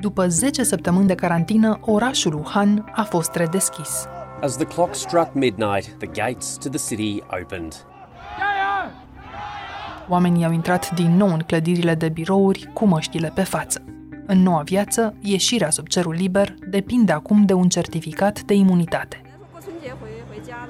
După 10 săptămâni de carantină, orașul Wuhan a fost redeschis. As the clock struck midnight, the gates to the city opened. Oamenii au intrat din nou în clădirile de birouri cu măștile pe față. În noua viață, ieșirea sub cerul liber depinde acum de un certificat de imunitate.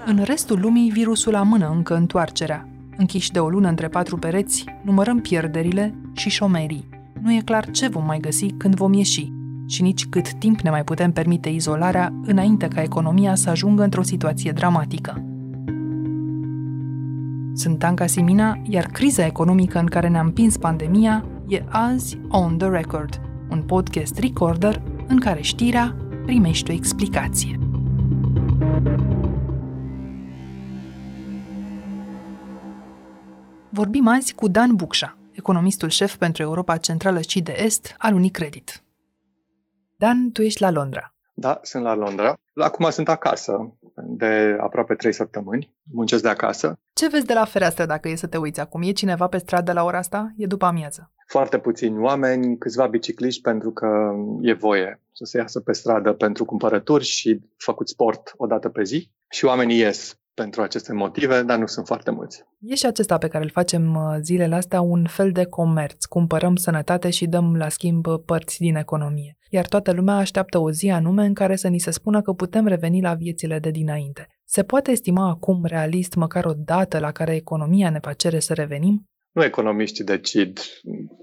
În restul lumii, virusul amână încă întoarcerea. Închiși de o lună între patru pereți, numărăm pierderile și șomerii. Nu e clar ce vom mai găsi când vom ieși și nici cât timp ne mai putem permite izolarea înainte ca economia să ajungă într-o situație dramatică. Sunt Anca Simina, iar criza economică în care ne-a împins pandemia e azi On The Record, un podcast recorder în care știrea primește o explicație. Vorbim azi cu Dan Bucșa, economistul șef pentru Europa Centrală și de Est al Unicredit. Dan, tu ești la Londra. Da, sunt la Londra. Acum sunt acasă de aproape trei săptămâni. Muncesc de acasă. Ce vezi de la fereastră dacă e să te uiți acum? E cineva pe stradă la ora asta? E după amiază. Foarte puțini oameni, câțiva bicicliști pentru că e voie să se iasă pe stradă pentru cumpărături și făcut sport o dată pe zi. Și oamenii ies pentru aceste motive, dar nu sunt foarte mulți. E și acesta pe care îl facem uh, zilele astea un fel de comerț. Cumpărăm sănătate și dăm la schimb părți din economie. Iar toată lumea așteaptă o zi anume în care să ni se spună că putem reveni la viețile de dinainte. Se poate estima acum realist măcar o dată la care economia ne va cere să revenim? Nu economiștii decid.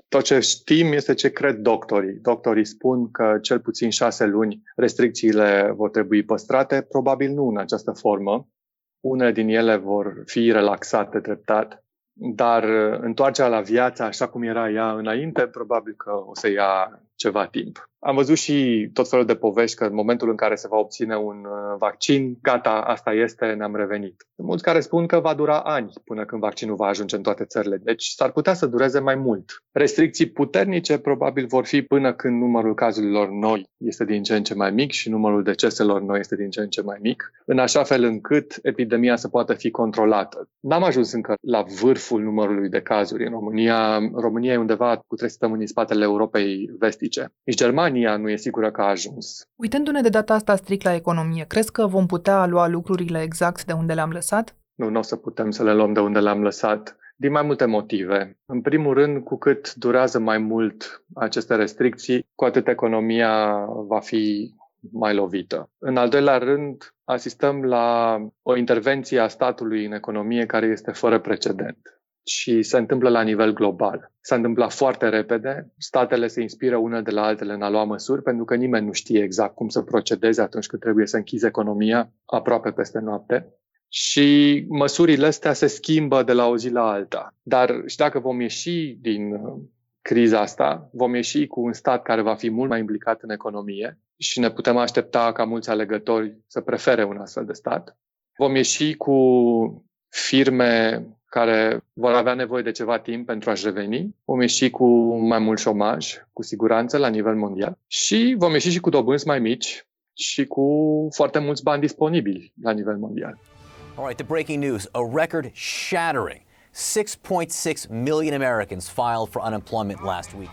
Tot ce știm este ce cred doctorii. Doctorii spun că cel puțin șase luni restricțiile vor trebui păstrate, probabil nu în această formă, unele din ele vor fi relaxate treptat, dar uh, întoarcerea la viața așa cum era ea înainte, probabil că o să ia ceva timp. Am văzut și tot felul de povești că în momentul în care se va obține un uh, vaccin, gata, asta este, ne-am revenit. Sunt mulți care spun că va dura ani până când vaccinul va ajunge în toate țările, deci s-ar putea să dureze mai mult. Restricții puternice probabil vor fi până când numărul cazurilor noi este din ce în ce mai mic și numărul deceselor noi este din ce în ce mai mic, în așa fel încât epidemia să poată fi controlată. N-am ajuns încă la vârful numărului de cazuri în România. România e undeva cu trei săptămâni în spatele Europei vestice. Nici Germania nu e sigură că a ajuns. Uitându-ne de data asta strict la economie, crezi că vom putea lua lucrurile exact de unde le-am lăsat? Nu, nu o să putem să le luăm de unde le-am lăsat din mai multe motive. În primul rând, cu cât durează mai mult aceste restricții, cu atât economia va fi mai lovită. În al doilea rând, asistăm la o intervenție a statului în economie care este fără precedent și se întâmplă la nivel global. S-a întâmplat foarte repede, statele se inspiră unele de la altele în a lua măsuri, pentru că nimeni nu știe exact cum să procedeze atunci când trebuie să închizi economia aproape peste noapte. Și măsurile astea se schimbă de la o zi la alta. Dar și dacă vom ieși din uh, criza asta, vom ieși cu un stat care va fi mult mai implicat în economie și ne putem aștepta ca mulți alegători să prefere un astfel de stat. Vom ieși cu firme care vor avea nevoie de ceva timp pentru a-și reveni. Vom ieși cu mai mult șomaj, cu siguranță, la nivel mondial. Și vom ieși și cu dobânzi mai mici și cu foarte mulți bani disponibili la nivel mondial. All right, the breaking news a record shattering 6.6 million Americans filed for unemployment last week.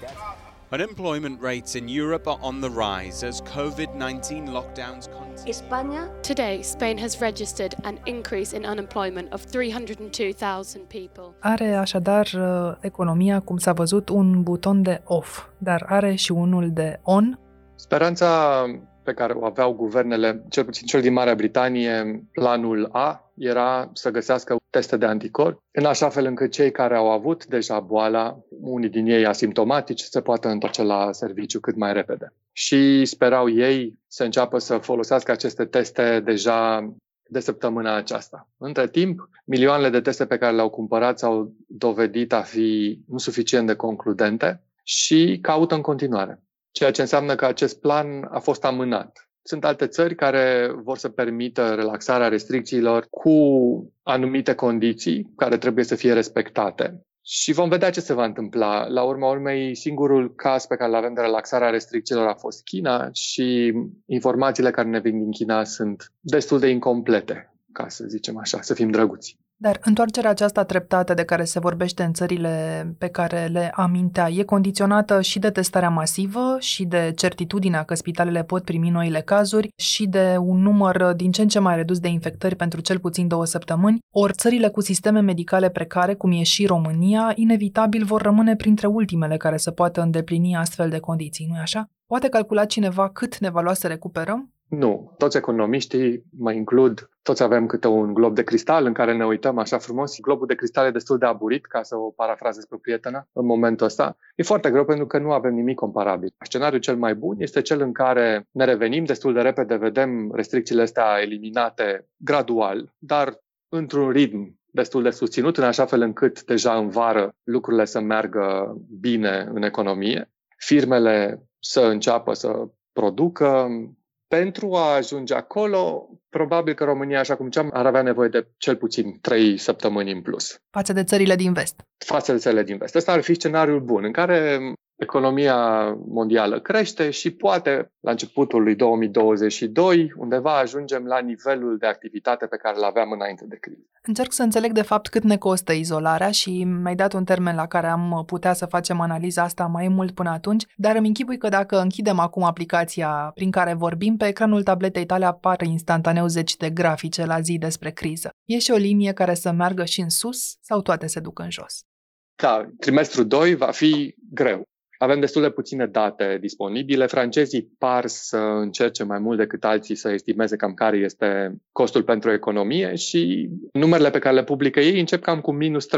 Unemployment rates in Europe are on the rise as COVID 19 lockdowns continue. España. Today, Spain has registered an increase in unemployment of 302,000 people. Are așadar uh, economia, cum s-a văzut, un buton de off, dar are și unul de on. Speranța pe care o aveau guvernele, cel puțin cel din Marea Britanie, planul A era să găsească teste de anticorpi, în așa fel încât cei care au avut deja boala, unii din ei asimptomatici, se poată întoarce la serviciu cât mai repede. Și sperau ei să înceapă să folosească aceste teste deja de săptămâna aceasta. Între timp, milioanele de teste pe care le-au cumpărat s-au dovedit a fi nu suficient de concludente și caută în continuare ceea ce înseamnă că acest plan a fost amânat. Sunt alte țări care vor să permită relaxarea restricțiilor cu anumite condiții care trebuie să fie respectate. Și vom vedea ce se va întâmpla. La urma urmei, singurul caz pe care îl avem de relaxarea restricțiilor a fost China și informațiile care ne vin din China sunt destul de incomplete, ca să zicem așa, să fim drăguți. Dar întoarcerea aceasta treptată de care se vorbește în țările pe care le amintea e condiționată și de testarea masivă și de certitudinea că spitalele pot primi noile cazuri și de un număr din ce în ce mai redus de infectări pentru cel puțin două săptămâni, ori țările cu sisteme medicale precare, cum e și România, inevitabil vor rămâne printre ultimele care să poată îndeplini astfel de condiții, nu-i așa? Poate calcula cineva cât ne va lua să recuperăm? Nu. Toți economiștii, mă includ, toți avem câte un glob de cristal în care ne uităm așa frumos. Globul de cristal e destul de aburit, ca să o parafrazez pe prietenă, în momentul ăsta. E foarte greu pentru că nu avem nimic comparabil. Scenariul cel mai bun este cel în care ne revenim destul de repede, vedem restricțiile astea eliminate gradual, dar într-un ritm destul de susținut, în așa fel încât deja în vară lucrurile să meargă bine în economie, firmele să înceapă să producă, pentru a ajunge acolo, probabil că România, așa cum ziceam, ar avea nevoie de cel puțin 3 săptămâni în plus. Față de țările din vest. Față de țările din vest. Ăsta ar fi scenariul bun, în care economia mondială crește și poate la începutul lui 2022 undeva ajungem la nivelul de activitate pe care îl aveam înainte de criză. Încerc să înțeleg de fapt cât ne costă izolarea și mi-ai dat un termen la care am putea să facem analiza asta mai mult până atunci, dar îmi închipui că dacă închidem acum aplicația prin care vorbim, pe ecranul tabletei tale apar instantaneu zeci de grafice la zi despre criză. E și o linie care să meargă și în sus sau toate se duc în jos? Da, trimestrul 2 va fi greu. Avem destul de puține date disponibile. Francezii par să încerce mai mult decât alții să estimeze cam care este costul pentru economie și numerele pe care le publică ei încep cam cu minus 30%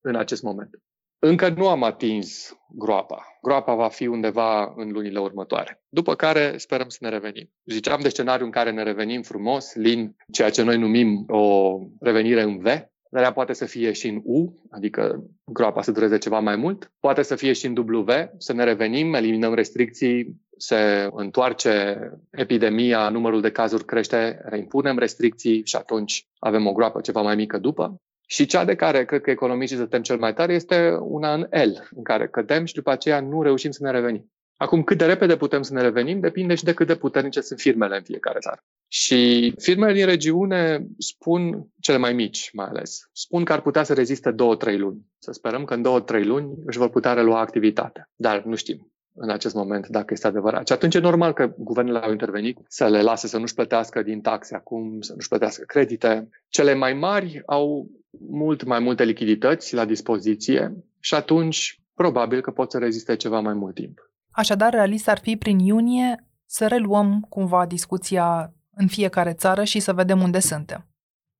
în acest moment. Încă nu am atins groapa. Groapa va fi undeva în lunile următoare. După care sperăm să ne revenim. Ziceam de scenariu în care ne revenim frumos, lin, ceea ce noi numim o revenire în V, dar ea poate să fie și în U, adică groapa să dureze ceva mai mult, poate să fie și în W, să ne revenim, eliminăm restricții, se întoarce epidemia, numărul de cazuri crește, reimpunem restricții și atunci avem o groapă ceva mai mică după. Și cea de care cred că economiștii se tem cel mai tare este una în L, în care cădem și după aceea nu reușim să ne revenim. Acum, cât de repede putem să ne revenim, depinde și de cât de puternice sunt firmele în fiecare țară. Și firmele din regiune spun, cele mai mici mai ales, spun că ar putea să reziste două-trei luni. Să sperăm că în două-trei luni își vor putea relua activitatea. Dar nu știm în acest moment dacă este adevărat. Și atunci e normal că guvernele au intervenit să le lase să nu-și plătească din taxe acum, să nu-și plătească credite. Cele mai mari au mult mai multe lichidități la dispoziție și atunci probabil că pot să reziste ceva mai mult timp. Așadar, realist ar fi prin iunie să reluăm cumva discuția în fiecare țară și să vedem unde suntem.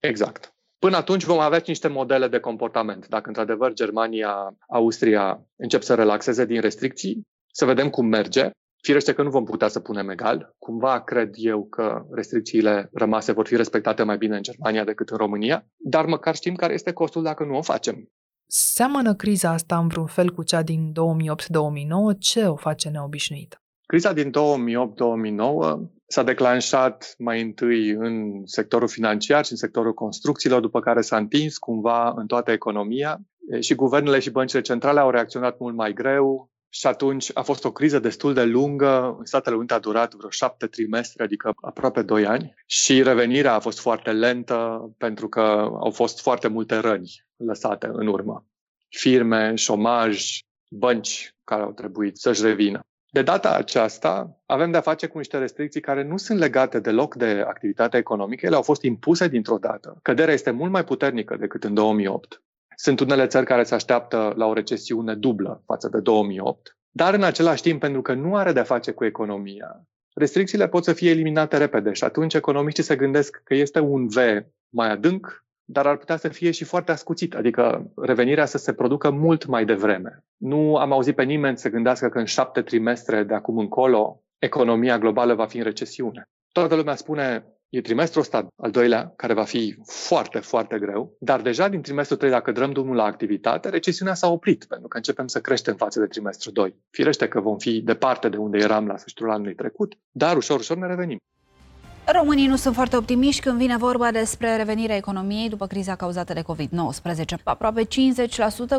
Exact. Până atunci vom avea niște modele de comportament. Dacă într-adevăr Germania, Austria încep să relaxeze din restricții, să vedem cum merge. Firește că nu vom putea să punem egal. Cumva cred eu că restricțiile rămase vor fi respectate mai bine în Germania decât în România, dar măcar știm care este costul dacă nu o facem. Seamănă criza asta în vreun fel cu cea din 2008-2009? Ce o face neobișnuită? Criza din 2008-2009 s-a declanșat mai întâi în sectorul financiar și în sectorul construcțiilor, după care s-a întins cumva în toată economia și guvernele și băncile centrale au reacționat mult mai greu, și atunci a fost o criză destul de lungă. În Statele Unite a durat vreo șapte trimestre, adică aproape doi ani. Și revenirea a fost foarte lentă pentru că au fost foarte multe răni lăsate în urmă. Firme, șomaj, bănci care au trebuit să-și revină. De data aceasta avem de-a face cu niște restricții care nu sunt legate deloc de activitatea economică, ele au fost impuse dintr-o dată. Căderea este mult mai puternică decât în 2008. Sunt unele țări care se așteaptă la o recesiune dublă față de 2008, dar în același timp, pentru că nu are de-a face cu economia, restricțiile pot să fie eliminate repede și atunci economiștii se gândesc că este un V mai adânc, dar ar putea să fie și foarte ascuțit, adică revenirea să se producă mult mai devreme. Nu am auzit pe nimeni să gândească că în șapte trimestre de acum încolo economia globală va fi în recesiune. Toată lumea spune E trimestrul ăsta, al doilea, care va fi foarte, foarte greu, dar deja din trimestrul 3, dacă dăm drumul la activitate, recesiunea s-a oprit, pentru că începem să creștem față de trimestrul 2. Firește că vom fi departe de unde eram la sfârșitul anului trecut, dar ușor, ușor ne revenim. Românii nu sunt foarte optimiști când vine vorba despre revenirea economiei după criza cauzată de COVID-19. Aproape 50%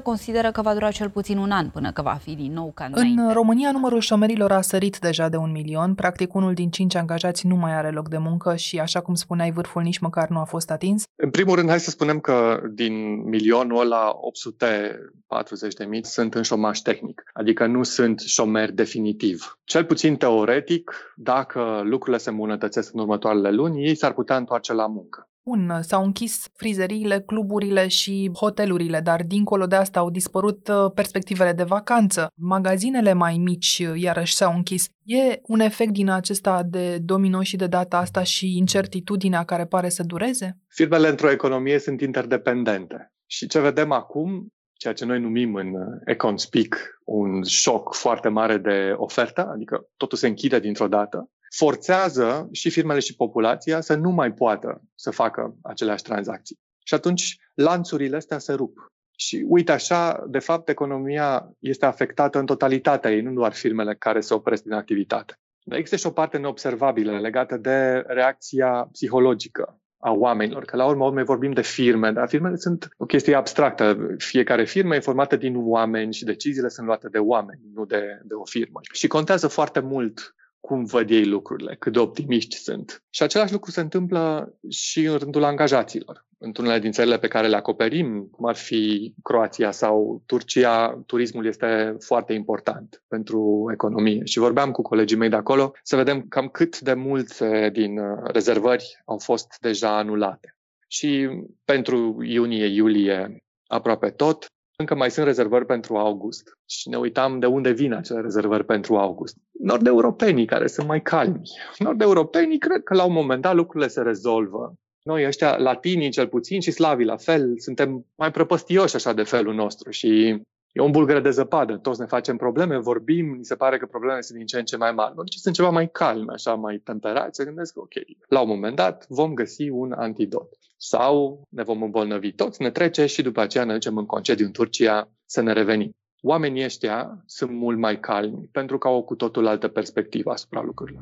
consideră că va dura cel puțin un an până că va fi din nou ca înainte. În România, numărul șomerilor a sărit deja de un milion. Practic, unul din cinci angajați nu mai are loc de muncă și, așa cum spuneai, vârful nici măcar nu a fost atins. În primul rând, hai să spunem că din milionul ăla, 840 de mii sunt în șomaș tehnic, adică nu sunt șomeri definitiv. Cel puțin teoretic, dacă lucrurile se îmbunătățesc în urmă următoarele luni, ei s-ar putea întoarce la muncă. Bun, s-au închis frizeriile, cluburile și hotelurile, dar dincolo de asta au dispărut uh, perspectivele de vacanță. Magazinele mai mici uh, iarăși s-au închis. E un efect din acesta de domino și de data asta și incertitudinea care pare să dureze? Firmele într-o economie sunt interdependente. Și ce vedem acum ceea ce noi numim în uh, Econ Speak un șoc foarte mare de ofertă, adică totul se închide dintr-o dată, forțează și firmele și populația să nu mai poată să facă aceleași tranzacții. Și atunci lanțurile astea se rup. Și uite așa, de fapt, economia este afectată în totalitatea ei, nu doar firmele care se opresc din activitate. Dar există și o parte neobservabilă legată de reacția psihologică a oamenilor, că la urmă urmei vorbim de firme, dar firmele sunt o chestie abstractă. Fiecare firmă e formată din oameni și deciziile sunt luate de oameni, nu de, de o firmă. Și contează foarte mult cum văd ei lucrurile, cât de optimiști sunt. Și același lucru se întâmplă și în rândul angajaților. Într-unele din țările pe care le acoperim, cum ar fi Croația sau Turcia, turismul este foarte important pentru economie. Și vorbeam cu colegii mei de acolo să vedem cam cât de multe din rezervări au fost deja anulate. Și pentru iunie-iulie aproape tot, încă mai sunt rezervări pentru august și ne uitam de unde vin acele rezervări pentru august. Nord-europenii care sunt mai calmi. Nord-europenii cred că la un moment dat lucrurile se rezolvă. Noi ăștia, latinii cel puțin și slavii la fel, suntem mai prăpăstioși așa de felul nostru și E un bulgăre de zăpadă, toți ne facem probleme, vorbim, mi se pare că problemele sunt din ce în ce mai mari. Deci sunt ceva mai calme, așa, mai temperați, se gândesc că, ok, la un moment dat vom găsi un antidot. Sau ne vom îmbolnăvi toți, ne trece și după aceea ne ducem în concediu în Turcia să ne revenim. Oamenii ăștia sunt mult mai calmi pentru că au o cu totul altă perspectivă asupra lucrurilor.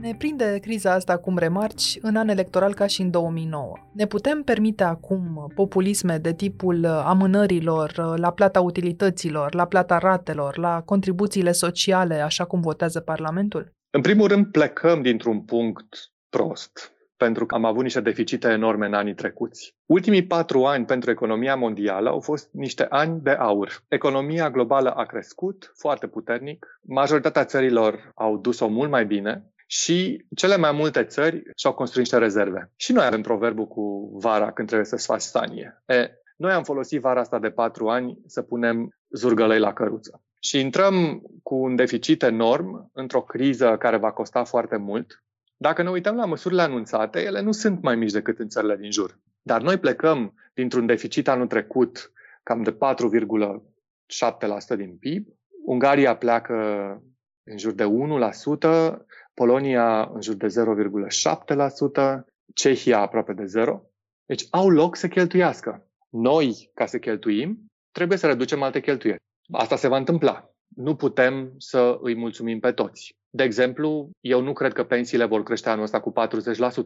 Ne prinde criza asta, cum remarci, în an electoral ca și în 2009. Ne putem permite acum populisme de tipul amânărilor la plata utilităților, la plata ratelor, la contribuțiile sociale, așa cum votează Parlamentul? În primul rând, plecăm dintr-un punct prost pentru că am avut niște deficite enorme în anii trecuți. Ultimii patru ani pentru economia mondială au fost niște ani de aur. Economia globală a crescut foarte puternic, majoritatea țărilor au dus-o mult mai bine, și cele mai multe țări și-au construit niște rezerve. Și noi avem proverbul cu vara când trebuie să-ți faci stanie. E, noi am folosit vara asta de patru ani să punem zurgălăi la căruță. Și intrăm cu un deficit enorm într-o criză care va costa foarte mult. Dacă ne uităm la măsurile anunțate, ele nu sunt mai mici decât în țările din jur. Dar noi plecăm dintr-un deficit anul trecut cam de 4,7% din PIB. Ungaria pleacă în jur de 1%, Polonia în jur de 0,7%, Cehia aproape de 0%. Deci au loc să cheltuiască. Noi, ca să cheltuim, trebuie să reducem alte cheltuieli. Asta se va întâmpla. Nu putem să îi mulțumim pe toți. De exemplu, eu nu cred că pensiile vor crește anul ăsta cu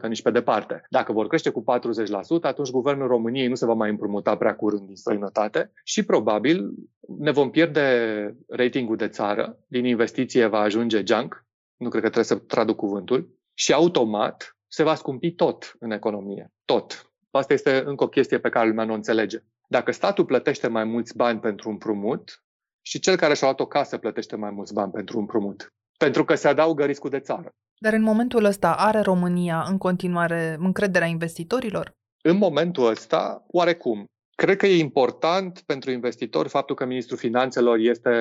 40%, nici pe departe. Dacă vor crește cu 40%, atunci guvernul României nu se va mai împrumuta prea curând din străinătate și probabil ne vom pierde ratingul de țară, din investiție va ajunge junk, nu cred că trebuie să traduc cuvântul, și automat se va scumpi tot în economie. Tot. Asta este încă o chestie pe care lumea nu o înțelege. Dacă statul plătește mai mulți bani pentru un împrumut și cel care și-a luat o casă plătește mai mulți bani pentru un împrumut, pentru că se adaugă riscul de țară. Dar în momentul ăsta are România în continuare încrederea investitorilor? În momentul ăsta, oarecum. Cred că e important pentru investitori faptul că ministrul finanțelor este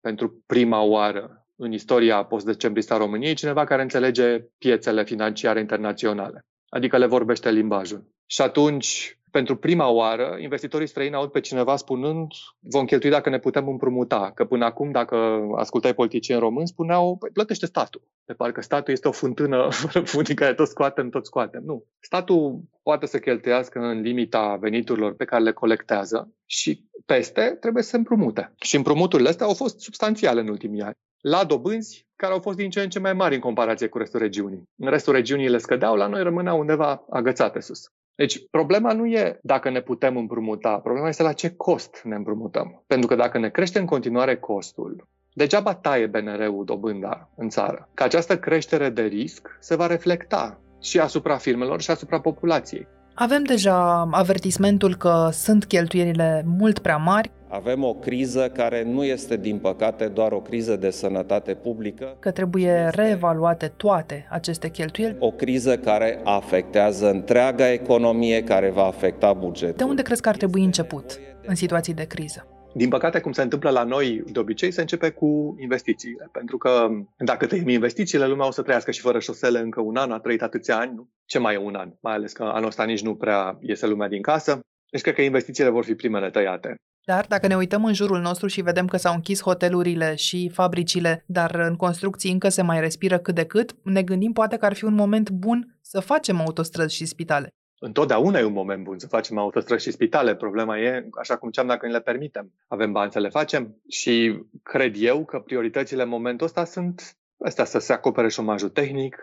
pentru prima oară în istoria post-decembrista României cineva care înțelege piețele financiare internaționale, adică le vorbește limbajul. Și atunci, pentru prima oară, investitorii străini aud pe cineva spunând vom cheltui dacă ne putem împrumuta, că până acum, dacă ascultai politicieni români, spuneau păi, plătește statul. De parcă statul este o fântână fără fundii care tot scoatem, tot scoatem. Nu. Statul poate să cheltuiască în limita veniturilor pe care le colectează și peste trebuie să se împrumute. Și împrumuturile astea au fost substanțiale în ultimii ani la dobânzi care au fost din ce în ce mai mari în comparație cu restul regiunii. În restul regiunii le scădeau, la noi rămâneau undeva agățate sus. Deci, problema nu e dacă ne putem împrumuta, problema este la ce cost ne împrumutăm. Pentru că dacă ne crește în continuare costul, degeaba taie BNR-ul dobânda în țară. Că această creștere de risc se va reflecta și asupra firmelor și asupra populației. Avem deja avertismentul că sunt cheltuielile mult prea mari. Avem o criză care nu este, din păcate, doar o criză de sănătate publică. Că trebuie reevaluate toate aceste cheltuieli. O criză care afectează întreaga economie, care va afecta bugetul. De unde crezi că ar trebui început în situații de criză? Din păcate, cum se întâmplă la noi de obicei, se începe cu investițiile. Pentru că dacă tăiem investițiile, lumea o să trăiască și fără șosele încă un an, a trăit atâția ani. Nu? Ce mai e un an? Mai ales că anul ăsta nici nu prea iese lumea din casă. Deci cred că investițiile vor fi primele tăiate. Dar dacă ne uităm în jurul nostru și vedem că s-au închis hotelurile și fabricile, dar în construcții încă se mai respiră cât de cât, ne gândim poate că ar fi un moment bun să facem autostrăzi și spitale. Întotdeauna e un moment bun să facem autostrăzi și spitale. Problema e, așa cum ziceam, dacă ne le permitem. Avem bani să le facem și cred eu că prioritățile în momentul ăsta sunt astea, să se acopere șomajul tehnic,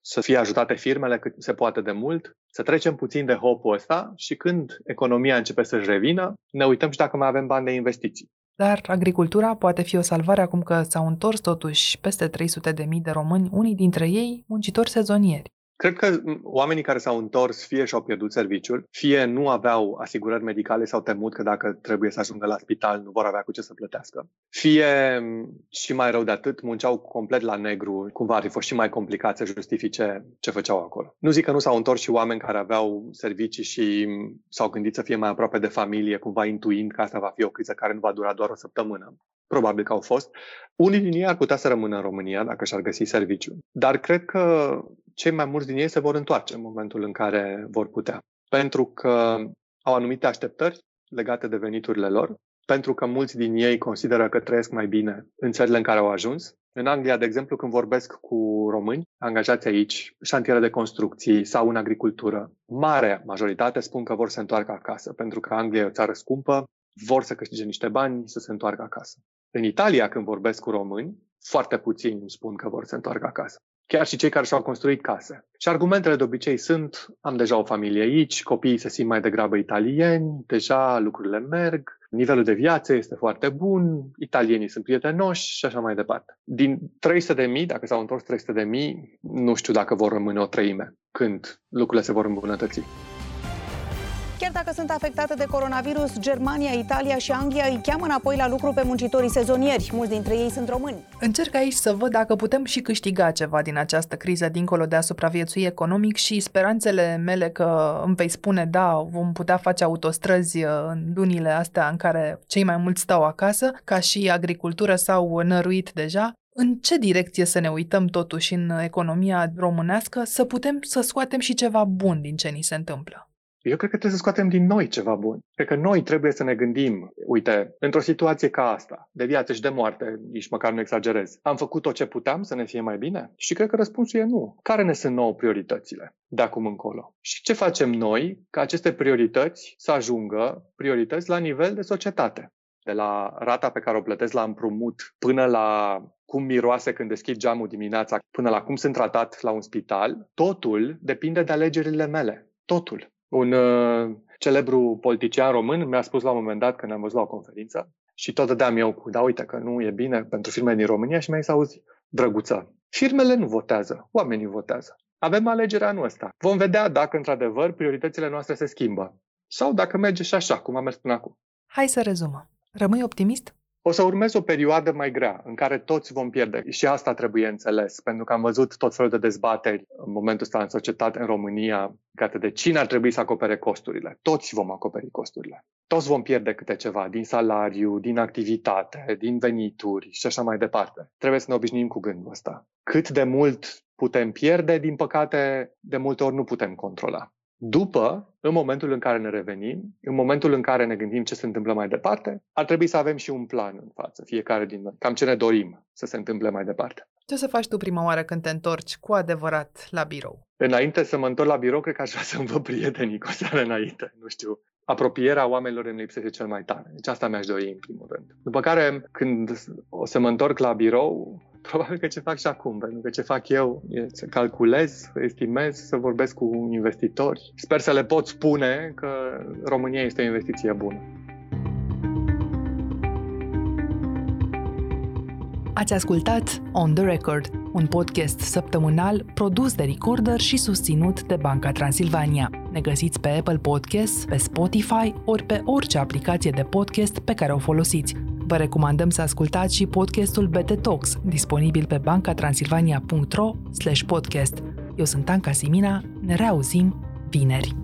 să fie ajutate firmele cât se poate de mult, să trecem puțin de hopul ăsta și când economia începe să-și revină, ne uităm și dacă mai avem bani de investiții. Dar agricultura poate fi o salvare acum că s-au întors totuși peste 300.000 de români, unii dintre ei muncitori sezonieri. Cred că oamenii care s-au întors fie și-au pierdut serviciul, fie nu aveau asigurări medicale sau temut că dacă trebuie să ajungă la spital nu vor avea cu ce să plătească. Fie și mai rău de atât, munceau complet la negru, cumva ar fi fost și mai complicat să justifice ce făceau acolo. Nu zic că nu s-au întors și oameni care aveau servicii și s-au gândit să fie mai aproape de familie, cumva intuind că asta va fi o criză care nu va dura doar o săptămână. Probabil că au fost. Unii din ei ar putea să rămână în România dacă și-ar găsi serviciu. Dar cred că cei mai mulți din ei se vor întoarce în momentul în care vor putea. Pentru că au anumite așteptări legate de veniturile lor, pentru că mulți din ei consideră că trăiesc mai bine în țările în care au ajuns. În Anglia, de exemplu, când vorbesc cu români angajați aici, șantiere de construcții sau în agricultură, mare majoritate spun că vor să se întoarcă acasă, pentru că Anglia e o țară scumpă, vor să câștige niște bani să se întoarcă acasă. În Italia, când vorbesc cu români, foarte puțini îmi spun că vor să se întoarcă acasă chiar și cei care și-au construit case. Și argumentele de obicei sunt, am deja o familie aici, copiii se simt mai degrabă italieni, deja lucrurile merg, nivelul de viață este foarte bun, italienii sunt prietenoși și așa mai departe. Din 300 de mii, dacă s-au întors 300 de mii, nu știu dacă vor rămâne o treime când lucrurile se vor îmbunătăți. Chiar dacă sunt afectate de coronavirus, Germania, Italia și Anglia îi cheamă înapoi la lucru pe muncitorii sezonieri. Mulți dintre ei sunt români. Încerc aici să văd dacă putem și câștiga ceva din această criză dincolo de a supraviețui economic și speranțele mele că îmi vei spune da, vom putea face autostrăzi uh, în lunile astea în care cei mai mulți stau acasă, ca și agricultură sau năruit deja, în ce direcție să ne uităm totuși în economia românească să putem să scoatem și ceva bun din ce ni se întâmplă? Eu cred că trebuie să scoatem din noi ceva bun. Cred că noi trebuie să ne gândim, uite, într-o situație ca asta, de viață și de moarte, nici măcar nu exagerez, am făcut tot ce puteam să ne fie mai bine? Și cred că răspunsul e nu. Care ne sunt nouă prioritățile de acum încolo? Și ce facem noi ca aceste priorități să ajungă priorități la nivel de societate? De la rata pe care o plătesc la împrumut până la cum miroase când deschid geamul dimineața, până la cum sunt tratat la un spital, totul depinde de alegerile mele. Totul. Un uh, celebru politician român mi-a spus la un moment dat, când am văzut la o conferință, și tot dădeam eu cu, da, uite că nu e bine pentru firmele din România și mi-a zis, auzi, drăguță, firmele nu votează, oamenii votează. Avem alegerea anul ăsta. Vom vedea dacă, într-adevăr, prioritățile noastre se schimbă. Sau dacă merge și așa, cum am mers până acum. Hai să rezumăm. Rămâi optimist? O să urmeze o perioadă mai grea, în care toți vom pierde. Și asta trebuie înțeles, pentru că am văzut tot felul de dezbateri în momentul ăsta în societate, în România, legate de cine ar trebui să acopere costurile. Toți vom acoperi costurile. Toți vom pierde câte ceva din salariu, din activitate, din venituri și așa mai departe. Trebuie să ne obișnuim cu gândul ăsta. Cât de mult putem pierde, din păcate, de multe ori nu putem controla. După, în momentul în care ne revenim, în momentul în care ne gândim ce se întâmplă mai departe, ar trebui să avem și un plan în față, fiecare din noi, cam ce ne dorim să se întâmple mai departe. Ce o să faci tu prima oară când te întorci cu adevărat la birou? Înainte să mă întorc la birou, cred că aș vrea să-mi văd prietenii cu o seară înainte, nu știu. Apropierea oamenilor îmi lipsește cel mai tare. Deci asta mi-aș dori în primul rând. După care, când o să mă întorc la birou, Probabil că ce fac și acum, pentru că ce fac eu e să calculez, să estimez, să vorbesc cu investitori. Sper să le pot spune că România este o investiție bună. Ați ascultat On The Record, un podcast săptămânal produs de Recorder și susținut de Banca Transilvania. Ne găsiți pe Apple Podcasts, pe Spotify ori pe orice aplicație de podcast pe care o folosiți. Vă recomandăm să ascultați și podcastul BT Talks, disponibil pe bancatransilvania.ro podcast. Eu sunt Anca Simina, ne reauzim vineri.